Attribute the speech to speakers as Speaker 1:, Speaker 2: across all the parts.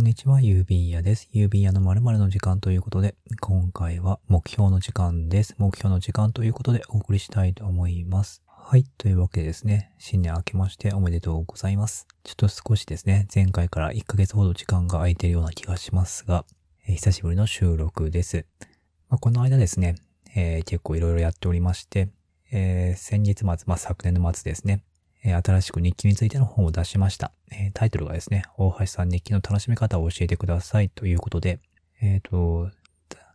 Speaker 1: こんにちは、郵便屋です。郵便屋の〇〇の時間ということで、今回は目標の時間です。目標の時間ということでお送りしたいと思います。はい。というわけでですね、新年明けましておめでとうございます。ちょっと少しですね、前回から1ヶ月ほど時間が空いているような気がしますが、えー、久しぶりの収録です。まあ、この間ですね、えー、結構いろいろやっておりまして、えー、先日末、まあ、昨年の末ですね、え新しく日記についての本を出しました。えタイトルがですね、大橋さん日記の楽しみ方を教えてくださいということで、えっ、ー、と、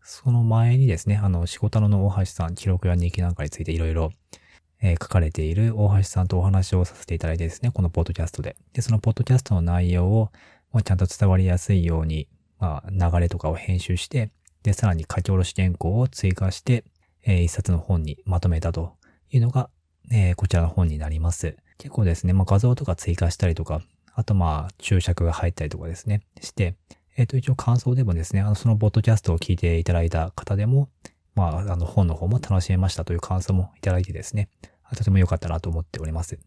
Speaker 1: その前にですね、あの、仕事の大橋さん、記録や日記なんかについていろいろ、え書かれている大橋さんとお話をさせていただいてですね、このポッドキャストで。で、そのポッドキャストの内容を、まあ、ちゃんと伝わりやすいように、まあ、流れとかを編集して、で、さらに書き下ろし原稿を追加して、えー、一冊の本にまとめたというのが、えー、こちらの本になります。結構ですね、まあ、画像とか追加したりとか、あとまあ、注釈が入ったりとかですね、して、えっ、ー、と、一応感想でもですね、あの、そのポッドキャストを聞いていただいた方でも、まあ、あの、本の方も楽しめましたという感想もいただいてですね、とても良かったなと思っております。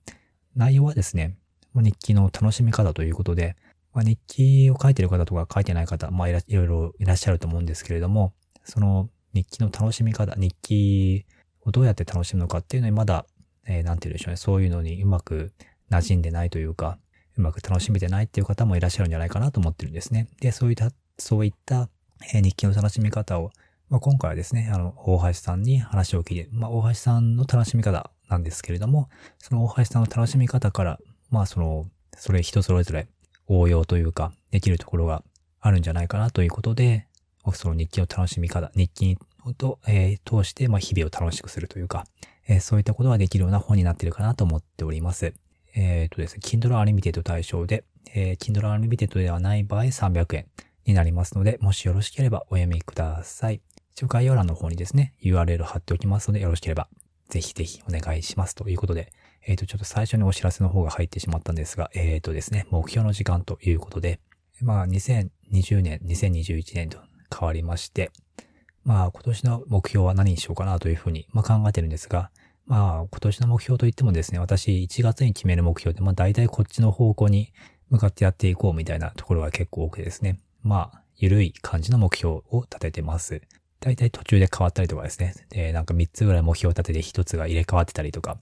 Speaker 1: 内容はですね、日記の楽しみ方ということで、まあ、日記を書いてる方とか書いてない方、まあいろいろいらっしゃると思うんですけれども、その日記の楽しみ方、日記をどうやって楽しむのかっていうのにまだえー、て言うんでしょうね、そういうのにうまく馴染んでないというか、うまく楽しめてないっていう方もいらっしゃるんじゃないかなと思ってるんですね。で、そういった、そういった、え、日記の楽しみ方を、まあ、今回はですね、あの、大橋さんに話を聞いて、まあ、大橋さんの楽しみ方なんですけれども、その大橋さんの楽しみ方から、まあ、その、それ人それぞれ応用というか、できるところがあるんじゃないかなということで、その日記の楽しみ方、日記と、えー、通して、まあ、日々を楽しくするというか、え、そういったことができるような本になっているかなと思っております。えっ、ー、とですね、Kindle Unlimited 対象で、えー、Kindle Unlimited ではない場合300円になりますので、もしよろしければお読みください。一応概要欄の方にですね、URL 貼っておきますので、よろしければぜひぜひお願いしますということで、えっ、ー、と、ちょっと最初にお知らせの方が入ってしまったんですが、えっ、ー、とですね、目標の時間ということで、まあ、2020年、2021年と変わりまして、まあ、今年の目標は何にしようかなというふうに、まあ、考えてるんですが、まあ、今年の目標といってもですね、私1月に決める目標で、まあ大体こっちの方向に向かってやっていこうみたいなところが結構多くてですね、まあ、ゆるい感じの目標を立ててます。大体途中で変わったりとかですね、で、なんか3つぐらい目標を立てて1つが入れ替わってたりとか、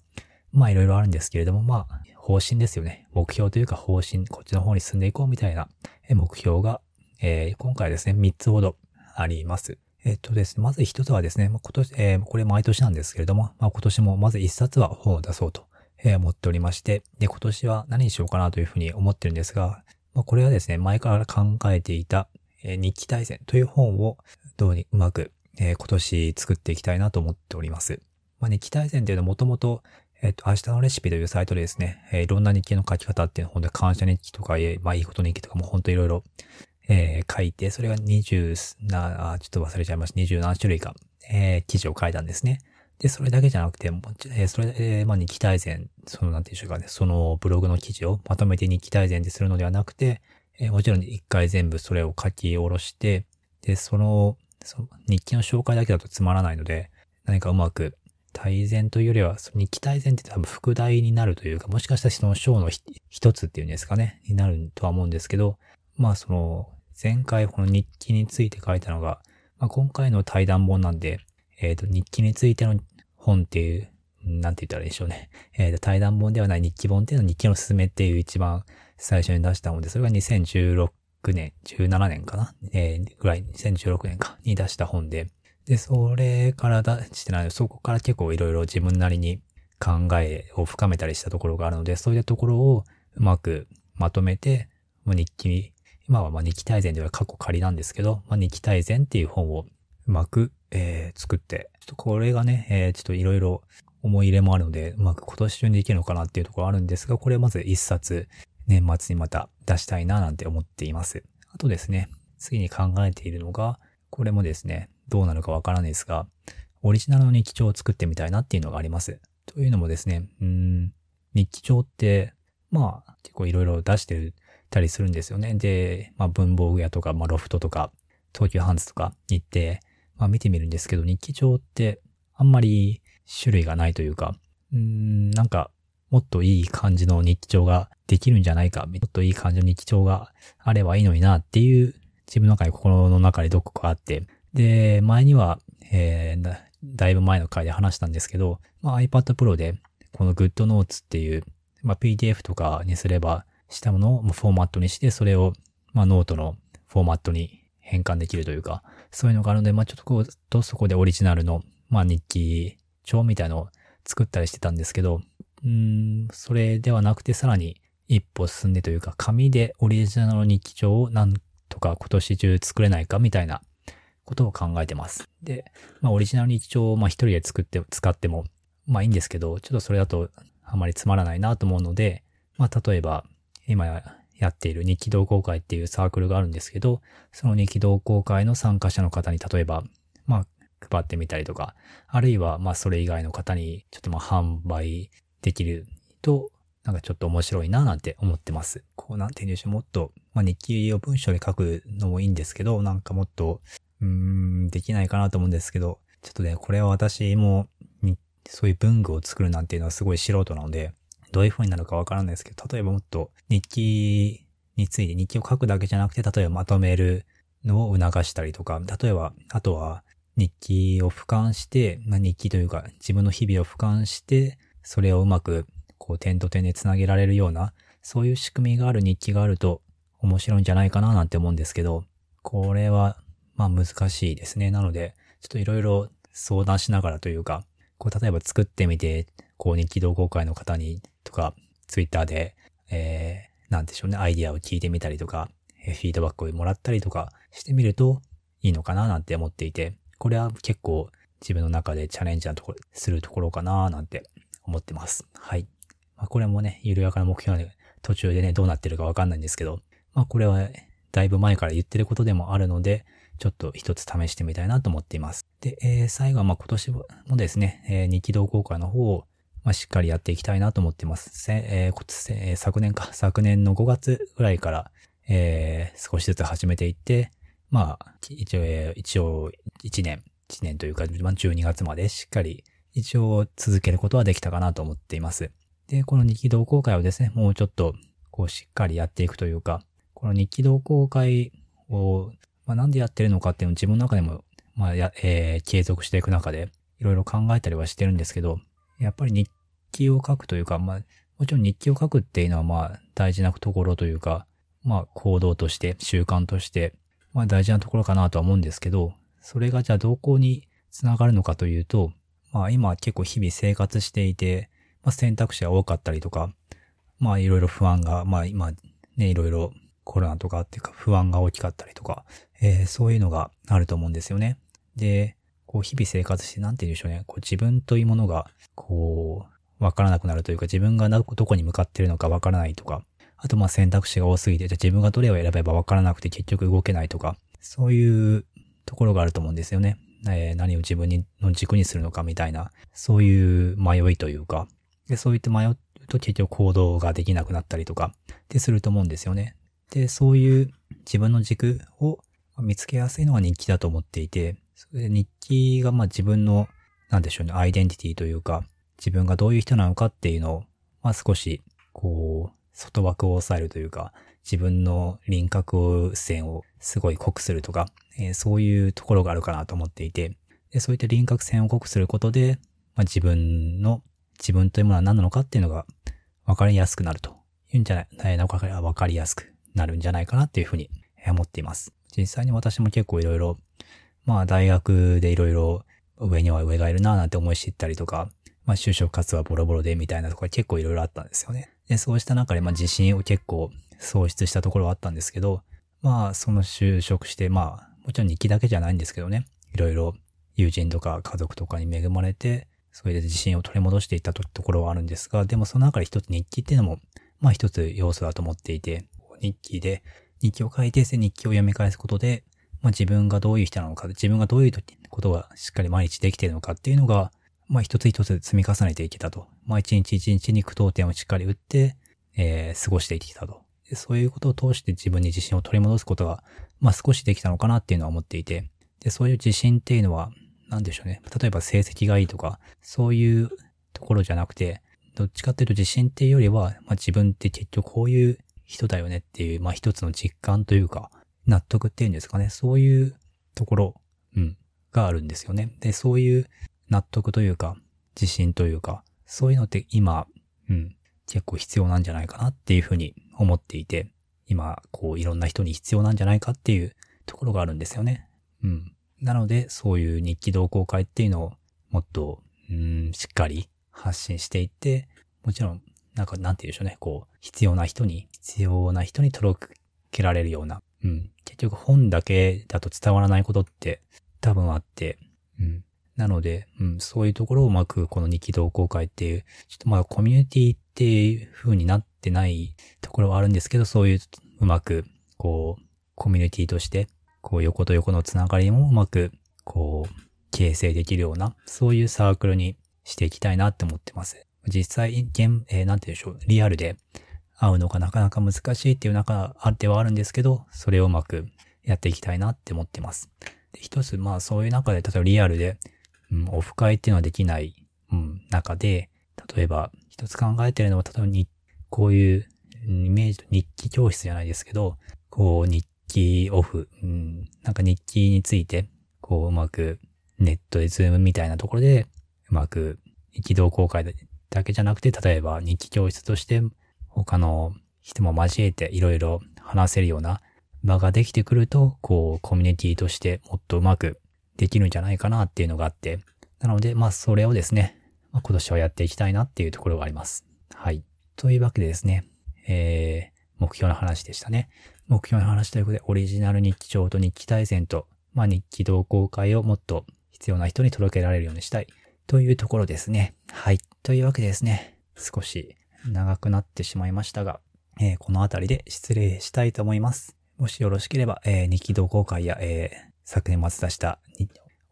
Speaker 1: まあいろいろあるんですけれども、まあ、方針ですよね。目標というか方針、こっちの方に進んでいこうみたいな目標が、えー、今回ですね、3つほどあります。えっとですね、まず一つはですね、今年、えー、これ毎年なんですけれども、まあ、今年もまず一冊は本を出そうと、え、思っておりまして、で、今年は何にしようかなというふうに思ってるんですが、まあ、これはですね、前から考えていた、えー、日記大全という本をどうにうまく、えー、今年作っていきたいなと思っております。まあ、日記大全っていうのはもともと、えっ、と、明日のレシピというサイトでですね、えー、いろんな日記の書き方っていうのは本当に感謝日記とか、えまあいいこと日記とかも本当いろいろえー、書いて、それが20な、ちょっと忘れちゃいました。20何種類か、えー、記事を書いたんですね。で、それだけじゃなくて、もえー、それ、えー、まあ、日記大全、その、なんていうんでしょうかね、そのブログの記事をまとめて日記大全でするのではなくて、えー、もちろん一回全部それを書き下ろして、で、その、その日記の紹介だけだとつまらないので、何かうまく、大全というよりは、日記大全って多分副題になるというか、もしかしたらその章の一つっていうんですかね、になるとは思うんですけど、まあその、前回この日記について書いたのが、まあ、今回の対談本なんで、えっ、ー、と、日記についての本っていう、なんて言ったらいいでしょうね。えっ、ー、と、対談本ではない日記本っていうのは日記のすすめっていう一番最初に出した本で、それが2016年、17年かな？えー、ぐらい、2016年か？に出した本で、で、それから出してないそこから結構いろいろ自分なりに考えを深めたりしたところがあるので、そういったところをうまくまとめて、日記に今はまあ日記大全では過去仮なんですけど、まあ、日記大全っていう本をうまく、えー、作って、ちょっとこれがね、えー、ちょっといろいろ思い入れもあるので、うまく今年中にできるのかなっていうところあるんですが、これまず一冊年末にまた出したいななんて思っています。あとですね、次に考えているのが、これもですね、どうなるかわからないですが、オリジナルの日記帳を作ってみたいなっていうのがあります。というのもですね、うん、日記帳って、まあ、結構いろいろ出してるたりするんですよね。で、まあ文房具屋とか、まあロフトとか、東急ハンズとかに行って、まあ見てみるんですけど、日記帳ってあんまり種類がないというか、うん、なんかもっといい感じの日記帳ができるんじゃないか、ちょっといい感じの日記帳があればいいのになっていう自分の中に心の中でどこかあって、で、前には、えー、だだいぶ前の回で話したんですけど、まあ、iPad Pro でこの GoodNotes っていう、まあ、PDF とかにすればしたものをフォーマットにして、それを、まあ、ノートのフォーマットに変換できるというか、そういうのがあるので、まあ、ちょっとこう、とそこでオリジナルの、まあ、日記帳みたいのを作ったりしてたんですけど、うん、それではなくてさらに一歩進んでというか、紙でオリジナルの日記帳をなんとか今年中作れないかみたいなことを考えてます。で、まあオリジナル日記帳をまあ一人で作って、使ってもまあいいんですけど、ちょっとそれだとあまりつまらないなと思うので、まあ例えば今やっている日記同好会っていうサークルがあるんですけど、その日記同好会の参加者の方に例えば、まあ配ってみたりとか、あるいはまあそれ以外の方にちょっとまあ販売できると、なんかちょっと面白いななんて思ってます。こうなんて言うんでしょう、もっと、まあ日記を文章で書くのもいいんですけど、なんかもっと、うーん、できないかなと思うんですけど、ちょっとね、これは私も、そういう文具を作るなんていうのはすごい素人なので、どういう風になるかわからないですけど、例えばもっと日記について日記を書くだけじゃなくて、例えばまとめるのを促したりとか、例えば、あとは日記を俯瞰して、まあ、日記というか自分の日々を俯瞰して、それをうまくこう点と点で繋げられるような、そういう仕組みがある日記があると面白いんじゃないかななんて思うんですけど、これはまあ難しいですね。なので、ちょっといろいろ相談しながらというか、こう例えば作ってみて、こう日記同好会の方にとか、ツイッターで、えー、なんでしょうね、アイディアを聞いてみたりとか、フィードバックをもらったりとかしてみるといいのかななんて思っていて、これは結構自分の中でチャレンジなところ、するところかななんて思ってます。はい。まあ、これもね、緩やかな目標で、途中でね、どうなってるかわかんないんですけど、まあ、これは、だいぶ前から言ってることでもあるので、ちょっと一つ試してみたいなと思っています。で、えー、最後はまあ今年もですね、えー、日記同好会の方を、まあ、しっかりやっていきたいなと思ってます。えー、え、昨年か、昨年の5月ぐらいから、えー、少しずつ始めていって、まあ、一応、えー、一応、1年、1年というか、まあ、12月までしっかり、一応続けることはできたかなと思っています。で、この日記同好会をですね、もうちょっと、こう、しっかりやっていくというか、この日記同好会を、まあ、なんでやってるのかっていうのを自分の中でも、まあ、や、えー、継続していく中で、いろいろ考えたりはしてるんですけど、やっぱり日記を書くというか、まあ、もちろん日記を書くっていうのは、まあ、大事なところというか、まあ、行動として、習慣として、まあ、大事なところかなとは思うんですけど、それがじゃあどこにつながるのかというと、まあ、今結構日々生活していて、まあ、選択肢が多かったりとか、まあ、いろいろ不安が、まあ、今、ね、いろいろコロナとかっていうか不安が大きかったりとか、えー、そういうのがあると思うんですよね。で、こう日々生活して、なんて言うんでしょうね、こう自分というものが、こう、わからなくなるというか、自分がどこに向かってるのかわからないとか、あとまあ選択肢が多すぎて、じゃあ自分がどれを選べばわからなくて結局動けないとか、そういうところがあると思うんですよね。えー、何を自分の軸にするのかみたいな、そういう迷いというか、でそういって迷うと結局行動ができなくなったりとか、ってすると思うんですよね。で、そういう自分の軸を見つけやすいのが日記だと思っていて、それで日記がまあ自分の、なんでしょうね、アイデンティティというか、自分がどういう人なのかっていうのを、まあ少し、こう、外枠を抑えるというか、自分の輪郭線をすごい濃くするとか、えー、そういうところがあるかなと思っていて、でそういった輪郭線を濃くすることで、まあ、自分の、自分というものは何なのかっていうのが分かりやすくなるというんじゃない、なか分かりやすくなるんじゃないかなっていうふうに思っています。実際に私も結構いろいろ、まあ大学でいろいろ上には上がいるなぁなんて思い知ったりとか、まあ就職活動はボロボロでみたいなところ結構いろいろあったんですよね。で、そうした中でまあ自信を結構喪失したところはあったんですけど、まあその就職して、まあもちろん日記だけじゃないんですけどね、いろいろ友人とか家族とかに恵まれて、それで自信を取り戻していったところはあるんですが、でもその中で一つ日記っていうのも、まあ一つ要素だと思っていて、日記で、日記を書いて、日記を読み返すことで、まあ自分がどういう人なのか、自分がどういうことがしっかり毎日できているのかっていうのが、まあ一つ一つ積み重ねていけたと。まあ一日一日に句読点をしっかり打って、えー、過ごしていけたと。そういうことを通して自分に自信を取り戻すことが、まあ少しできたのかなっていうのは思っていて、で、そういう自信っていうのは、なんでしょうね。例えば成績がいいとか、そういうところじゃなくて、どっちかっていうと自信っていうよりは、まあ自分って結局こういう人だよねっていう、まあ一つの実感というか、納得っていうんですかね。そういうところ、うん、があるんですよね。で、そういう納得というか、自信というか、そういうのって今、うん、結構必要なんじゃないかなっていうふうに思っていて、今、こういろんな人に必要なんじゃないかっていうところがあるんですよね。うん。なので、そういう日記同好会っていうのをもっと、うん、しっかり発信していって、もちろん、なんか、なんて言うでしょうね、こう、必要な人に、必要な人に届けられるような、うん。結局本だけだと伝わらないことって多分あって、うん。なので、うん、そういうところをうまくこの日記同好会っていう、ちょっとまあコミュニティっていう風になってないところはあるんですけど、そういううまく、こう、コミュニティとして、こう横と横のつながりもうまく、こう、形成できるような、そういうサークルにしていきたいなって思ってます。実際、現、えー、なんて言うでしょう、リアルで会うのがなかなか難しいっていう中ではあるんですけど、それをうまくやっていきたいなって思ってます。一つ、まあそういう中で、例えばリアルで、うん、オフ会っていうのはできない、うん、中で、例えば一つ考えてるのは、例えばに、こういうイメージと日記教室じゃないですけど、こう日記オフ、うん、なんか日記について、こううまくネットでズームみたいなところで、うまく一同公開だけじゃなくて、例えば日記教室として他の人も交えていろいろ話せるような場ができてくると、こうコミュニティとしてもっとうまくできるんじゃないかなっていうのがあって、なので、まあそれをですね、まあ、今年はやっていきたいなっていうところがあります。はい。というわけでですね、えー、目標の話でしたね。目標の話ということで、オリジナル日記帳と日記大全と、まあ日記同好会をもっと必要な人に届けられるようにしたい。というところですね。はい。というわけでですね、少し長くなってしまいましたが、えー、この辺りで失礼したいと思います。もしよろしければ、えー、日記同好会や、えー、昨年末出した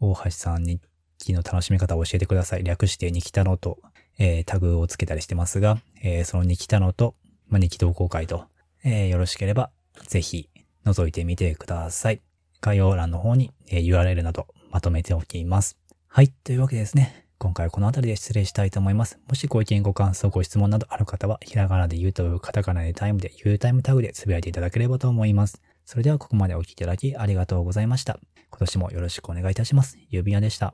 Speaker 1: 大橋さん日記の楽しみ方を教えてください。略して日記たのと、えー、タグをつけたりしてますが、えー、その日記たのと、まあ、日記同好会と、えー、よろしければ、ぜひ、覗いてみてください。概要欄の方に、え、URL などまとめておきます。はい。というわけでですね。今回はこの辺りで失礼したいと思います。もしご意見、ご感想、ご質問などある方は、ひらがなで言うとカタカナでタイムで言うタイムタグでつぶやいていただければと思います。それではここまでお聴きいただきありがとうございました。今年もよろしくお願いいたします。ゆうびやでした。